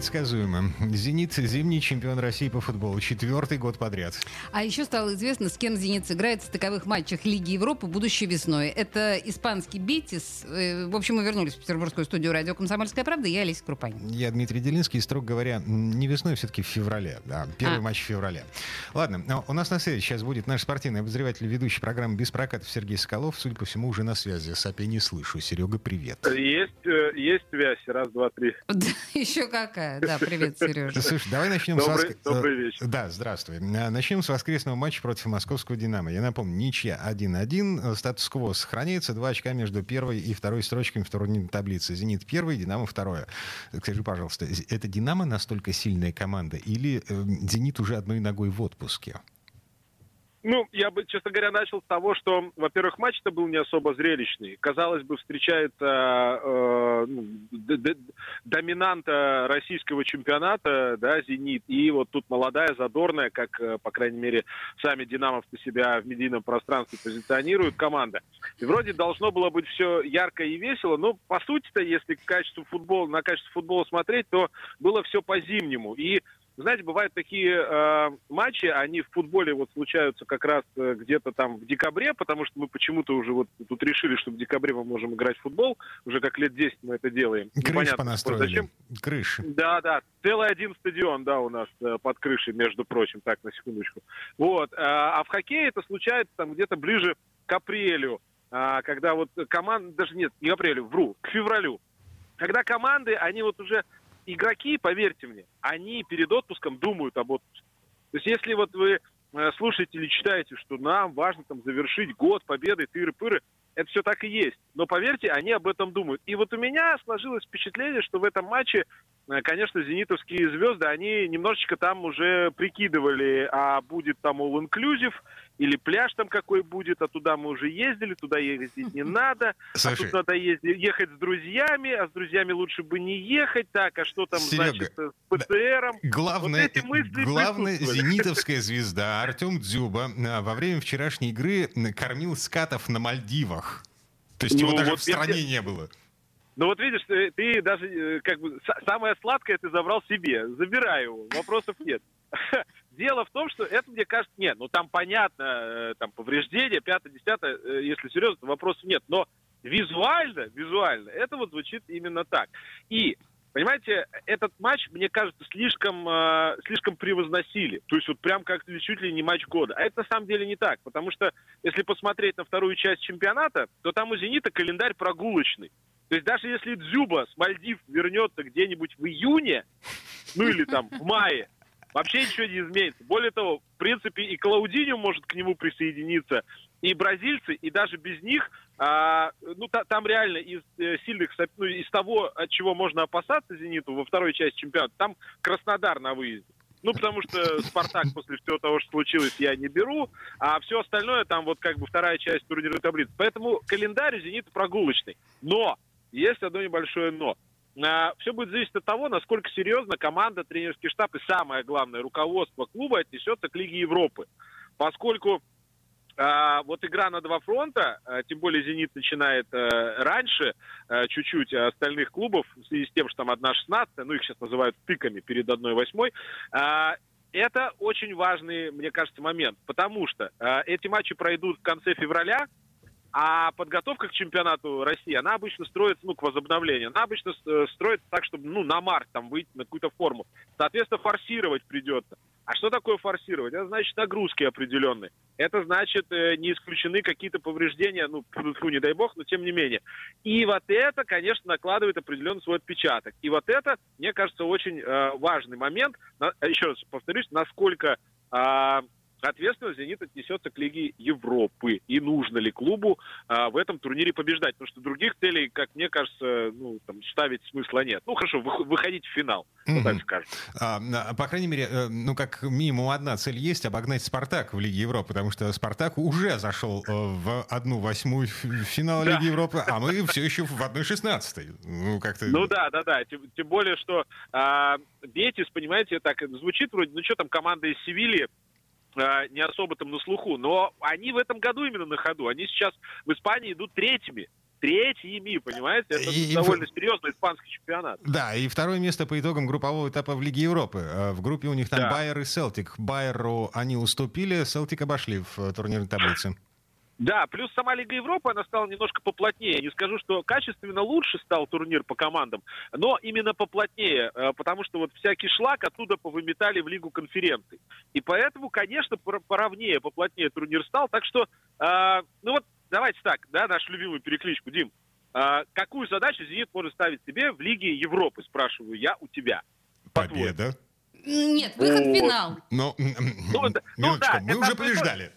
предсказуемо. «Зенит» — зимний чемпион России по футболу. Четвертый год подряд. А еще стало известно, с кем «Зенит» сыграет в стыковых матчах Лиги Европы будущей весной. Это испанский «Бетис». Э, в общем, мы вернулись в петербургскую студию радио «Комсомольская правда». Я Олеся Крупанин. Я Дмитрий Делинский. Строго говоря, не весной, все-таки в феврале. Да, первый а. матч в феврале. Ладно, у нас на связи сейчас будет наш спортивный обозреватель, ведущий программы «Без прокатов» Сергей Соколов. Судя по всему, уже на связи. Сапи не слышу. Серега, привет. Есть, э, есть связь. Раз, два, три. Еще какая. Да, привет, Сережа. Слушай, давай начнем добрый, с... Воск... Добрый вечер. Да, здравствуй. Э, начнем с воскресного матча против московского «Динамо». Я напомню, ничья 1-1. Э, статус-кво сохраняется. Два очка между первой и второй строчками в турнирной таблице. «Зенит» первый, «Динамо» второе. Скажи, пожалуйста, это «Динамо» настолько сильная команда или э, «Зенит» уже одной ногой в отпуске? Ну, я бы, честно говоря, начал с того, что, во-первых, матч-то был не особо зрелищный. Казалось бы, встречается э, ну, доминанта российского чемпионата, да, «Зенит», и вот тут молодая, задорная, как, э, по крайней мере, сами динамовцы себя в медийном пространстве позиционируют, команда. И вроде должно было быть все ярко и весело, но, по сути-то, если качество футбола, на качество футбола смотреть, то было все по-зимнему. И знаете, бывают такие э, матчи, они в футболе вот случаются как раз э, где-то там в декабре, потому что мы почему-то уже вот тут решили, что в декабре мы можем играть в футбол. Уже как лет 10 мы это делаем. Крыш Непонятно, понастроили. Зачем? Крыш. Да, да. Целый один стадион, да, у нас э, под крышей, между прочим, так, на секундочку. Вот. Э, а в хоккее это случается там где-то ближе к апрелю, э, когда вот команда, даже нет, не апрелю, вру, к февралю. Когда команды, они вот уже игроки, поверьте мне, они перед отпуском думают об отпуске. То есть если вот вы э, слушаете или читаете, что нам важно там завершить год победы, тыры-пыры, это все так и есть. Но поверьте, они об этом думают. И вот у меня сложилось впечатление, что в этом матче, э, конечно, зенитовские звезды, они немножечко там уже прикидывали, а будет там all-inclusive, или пляж там какой будет, а туда мы уже ездили, туда ездить не надо, Слушай, а тут надо ездить, ехать с друзьями, а с друзьями лучше бы не ехать, так, а что там Серега, значит с ПЦРом? Главная, вот главная зенитовская звезда Артем Дзюба а, во время вчерашней игры кормил скатов на Мальдивах. То есть ну, его даже вот в стране я... не было. Ну вот видишь, ты, ты даже э, как бы самое сладкое ты забрал себе. Забирай его, вопросов нет. Дело в том, что это, мне кажется, нет, ну там понятно, э, там повреждения, пятое, десятое, э, если серьезно, вопросов нет. Но визуально, визуально, это вот звучит именно так. И Понимаете, этот матч, мне кажется, слишком, э, слишком превозносили. То есть вот прям как чуть ли не матч года. А это на самом деле не так. Потому что если посмотреть на вторую часть чемпионата, то там у «Зенита» календарь прогулочный. То есть даже если Дзюба с Мальдив вернется где-нибудь в июне, ну или там в мае, вообще ничего не изменится. Более того, в принципе, и Клаудинho может к нему присоединиться, и бразильцы, и даже без них, а, ну, та, там реально из э, сильных, ну, из того, от чего можно опасаться «Зениту» во второй части чемпионата, там Краснодар на выезде. Ну, потому что «Спартак» после всего того, что случилось, я не беру, а все остальное там вот как бы вторая часть турнирной таблицы. Поэтому календарь у «Зенита» прогулочный. Но, есть одно небольшое «но». А, все будет зависеть от того, насколько серьезно команда, тренерский штаб и самое главное, руководство клуба отнесется к Лиге Европы. Поскольку а, вот игра на два фронта, а, тем более «Зенит» начинает а, раньше а, чуть-чуть остальных клубов, в связи с тем, что там одна 16 ну их сейчас называют тыками перед одной восьмой, а, это очень важный, мне кажется, момент, потому что а, эти матчи пройдут в конце февраля, а подготовка к чемпионату России, она обычно строится, ну, к возобновлению, она обычно э, строится так, чтобы, ну, на март там выйти на какую-то форму. Соответственно, форсировать придется. А что такое форсировать? Это значит нагрузки определенные. Это значит э, не исключены какие-то повреждения, ну, фу, не дай бог, но тем не менее. И вот это, конечно, накладывает определенный свой отпечаток. И вот это, мне кажется, очень э, важный момент. На, еще раз повторюсь, насколько э, Соответственно, «Зенит» отнесется к Лиге Европы. И нужно ли клубу а, в этом турнире побеждать? Потому что других целей, как мне кажется, ну, там, ставить смысла нет. Ну, хорошо, выходить в финал, mm-hmm. так скажем. А, по крайней мере, э, ну, как минимум одна цель есть — обогнать «Спартак» в Лиге Европы, потому что «Спартак» уже зашел э, в одну восьмую финала да. Лиги Европы, а мы все еще в одной шестнадцатой. Ну, как-то... Ну, да, да, да. Тем, тем более, что а, Бетис, понимаете, так звучит вроде, ну, что там, команда из Севильи, а, не особо там на слуху, но они в этом году именно на ходу. Они сейчас в Испании идут третьими третьими, понимаете? Это и, довольно и... серьезный испанский чемпионат. Да, и второе место по итогам группового этапа в Лиге Европы. А, в группе у них там да. Байер и Селтик. Байеру они уступили, Селтик обошли в э, турнирной таблице. Да, плюс сама Лига Европы, она стала немножко поплотнее. Не скажу, что качественно лучше стал турнир по командам, но именно поплотнее, э, потому что вот всякий шлак оттуда повыметали в Лигу конференций. И поэтому, конечно, поровнее, поплотнее турнир стал. Так что, э, ну вот, давайте так, да, нашу любимую перекличку, Дим. Э, какую задачу «Зенит» может ставить себе в Лиге Европы, спрашиваю я у тебя? Победа. Нет, выход в финал. Ну, ну, ну да, мы уже побеждали.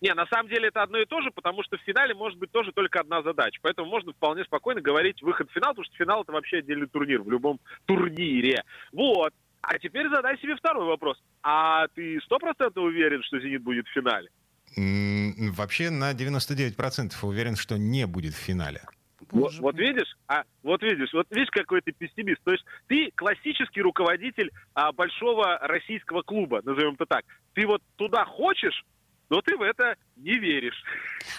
Не, на самом деле это одно и то же, потому что в финале может быть тоже только одна задача. Поэтому можно вполне спокойно говорить выход в финал, потому что финал это вообще отдельный турнир в любом турнире. Вот. А теперь задай себе второй вопрос. А ты стопроцентно уверен, что «Зенит» будет в финале? Вообще на 99% уверен, что не будет в финале. Вот, вот видишь, а вот видишь, вот видишь, какой ты пессимист. То есть ты классический руководитель а, большого российского клуба, назовем это так. Ты вот туда хочешь, но ты в это не веришь.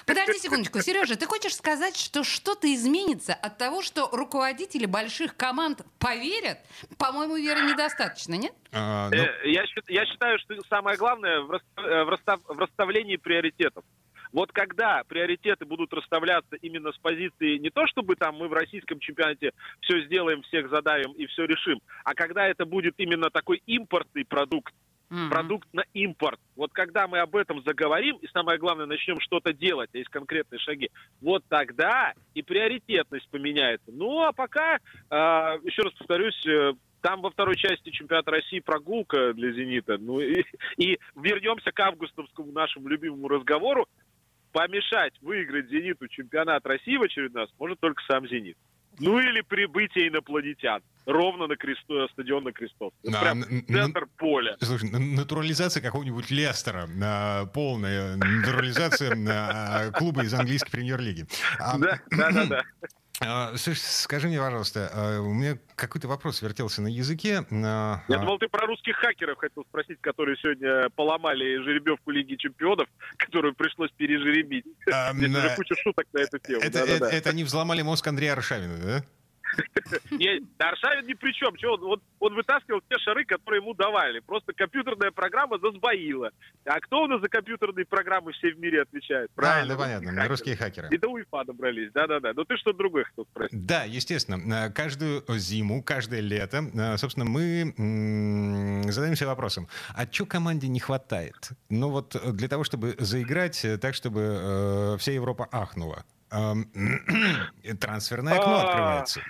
Подожди секундочку, Сережа, ты хочешь сказать, что что-то изменится от того, что руководители больших команд поверят? По-моему, веры недостаточно, нет? А, ну... Э, я, я считаю, что самое главное в, э, расстав, в расставлении приоритетов. Вот когда приоритеты будут расставляться именно с позиции не то, чтобы там мы в российском чемпионате все сделаем, всех задавим и все решим, а когда это будет именно такой импортный продукт, mm-hmm. продукт на импорт. Вот когда мы об этом заговорим, и самое главное, начнем что-то делать, а есть конкретные шаги, вот тогда и приоритетность поменяется. Ну, а пока, э, еще раз повторюсь, э, там во второй части чемпионата России прогулка для «Зенита». Ну и, и вернемся к августовскому нашему любимому разговору. Помешать выиграть «Зениту» чемпионат России в очередной раз может только сам «Зенит». Ну или прибытие инопланетян. Ровно на кресто, стадион на Крестов. А, прям центр поля. Слушай, натурализация какого-нибудь Лестера. Полная натурализация клуба из английской премьер-лиги. А, да, да, да. А, слушай, скажи мне, пожалуйста, а, у меня какой-то вопрос вертелся на языке. Я а... думал, ты про русских хакеров хотел спросить, которые сегодня поломали жеребьевку Лиги Чемпионов, которую пришлось пережеребить. Здесь уже куча шуток на эту тему. Это, это, это они взломали мозг Андрея Аршавина, да? Аршавин ни при чем. Он, он вытаскивал те шары, которые ему давали. Просто компьютерная программа засбоила. А кто у нас за компьютерные программы все в мире отвечает? Правильно, да, понятно. Русские хакеры. И до УЕФА добрались. Да-да-да. Но ты что другое хотел спросить? Да, естественно. Э, каждую зиму, каждое лето, э, собственно, мы задаемся вопросом, а что команде не хватает? Ну вот для того, чтобы заиграть так, чтобы э, вся Европа ахнула. Трансферное окно а, открывается.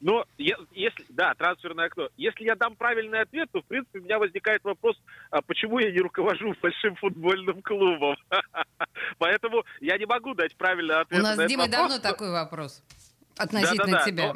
Но если, да, трансферное окно. Если я дам правильный ответ, то, в принципе, у меня возникает вопрос, а почему я не руковожу большим футбольным клубом? Поэтому я не могу дать правильный ответ У нас, Дима, давно такой вопрос относительно тебя.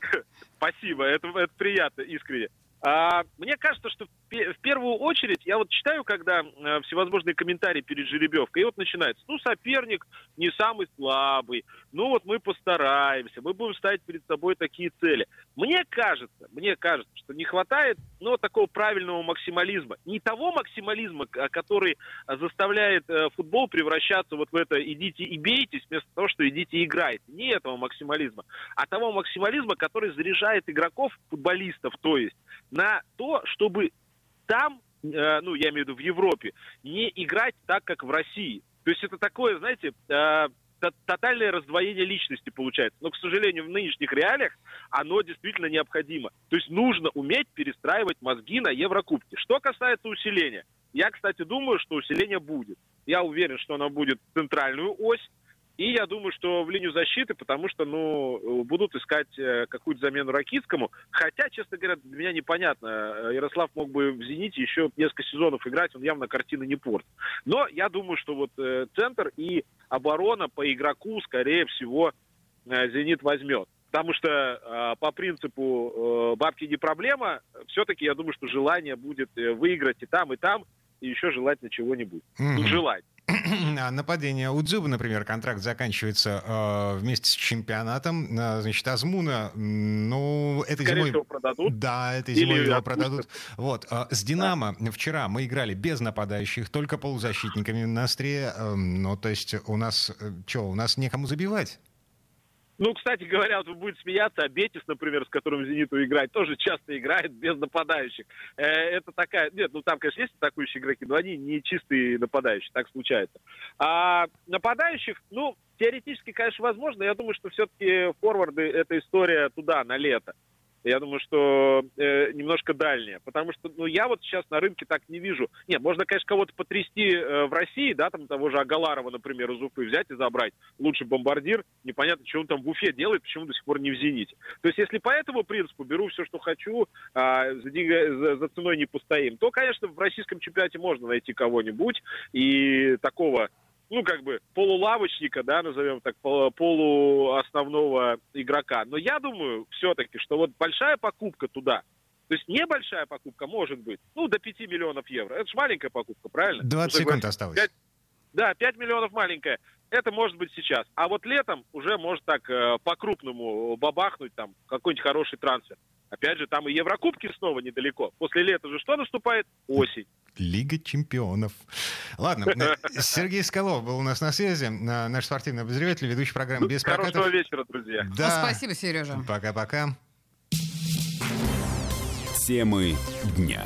Спасибо, это, это приятно, искренне. А, мне кажется, что в первую очередь, я вот читаю, когда э, всевозможные комментарии перед жеребьевкой, и вот начинается, ну, соперник не самый слабый, ну, вот мы постараемся, мы будем ставить перед собой такие цели. Мне кажется, мне кажется, что не хватает, ну, такого правильного максимализма. Не того максимализма, который заставляет э, футбол превращаться вот в это «идите и бейтесь», вместо того, что «идите и играйте». Не этого максимализма, а того максимализма, который заряжает игроков, футболистов, то есть, на то, чтобы там, э, ну, я имею в виду в Европе, не играть так, как в России. То есть это такое, знаете, э, тотальное раздвоение личности получается. Но, к сожалению, в нынешних реалиях оно действительно необходимо. То есть нужно уметь перестраивать мозги на Еврокубке. Что касается усиления, я, кстати, думаю, что усиление будет. Я уверен, что оно будет центральную ось И я думаю, что в линию защиты, потому что, ну, будут искать э, какую-то замену Ракитскому. Хотя, честно говоря, для меня непонятно. Э, Ярослав мог бы в «Зените» еще несколько сезонов играть, он явно картины не порт. Но я думаю, что вот э, центр и оборона по игроку, скорее всего, «Зенит» возьмет. Потому что по принципу бабки не проблема, все-таки я думаю, что желание будет выиграть и там, и там, и еще желательно чего-нибудь. Mm-hmm. Желать. А нападение у Дзюба, например, контракт заканчивается э, вместе с чемпионатом. Э, значит, Азмуна, ну, этой Скорее зимой... всего, продадут. Да, этой Или зимой его продадут. Вот. Э, с Динамо да. вчера мы играли без нападающих, только полузащитниками на острие. Э, ну, то есть у нас, э, что, у нас некому забивать? Ну, кстати говоря, вот вы будете смеяться, а Бетис, например, с которым Зениту играть, тоже часто играет без нападающих. Э, это такая... Нет, ну там, конечно, есть атакующие игроки, но они не чистые нападающие, так случается. А нападающих, ну, теоретически, конечно, возможно. Я думаю, что все-таки форварды — это история туда, на лето. Я думаю, что э, немножко дальнее. Потому что, ну, я вот сейчас на рынке так не вижу. Нет, можно, конечно, кого-то потрясти э, в России, да, там того же Агаларова, например, из Уфы взять и забрать. Лучший бомбардир. Непонятно, что он там в Уфе делает, почему до сих пор не в Зените. То есть, если по этому принципу беру все, что хочу, э, за, за, за ценой не постоим, то, конечно, в российском чемпионате можно найти кого-нибудь и такого ну, как бы, полулавочника, да, назовем так, полуосновного игрока. Но я думаю все-таки, что вот большая покупка туда, то есть небольшая покупка может быть, ну, до 5 миллионов евро. Это же маленькая покупка, правильно? 20 ну, секунд осталось. 5, да, 5 миллионов маленькая. Это может быть сейчас. А вот летом уже может так э, по-крупному бабахнуть там какой-нибудь хороший трансфер. Опять же, там и Еврокубки снова недалеко. После лета же что наступает? Осень. Лига чемпионов. Ладно, э, Сергей Скалов был у нас на связи, наш спортивный обозреватель, ведущий программы «Без Хорошего прокатов». вечера, друзья. Да. Спасибо, Сережа. Пока-пока. Темы дня.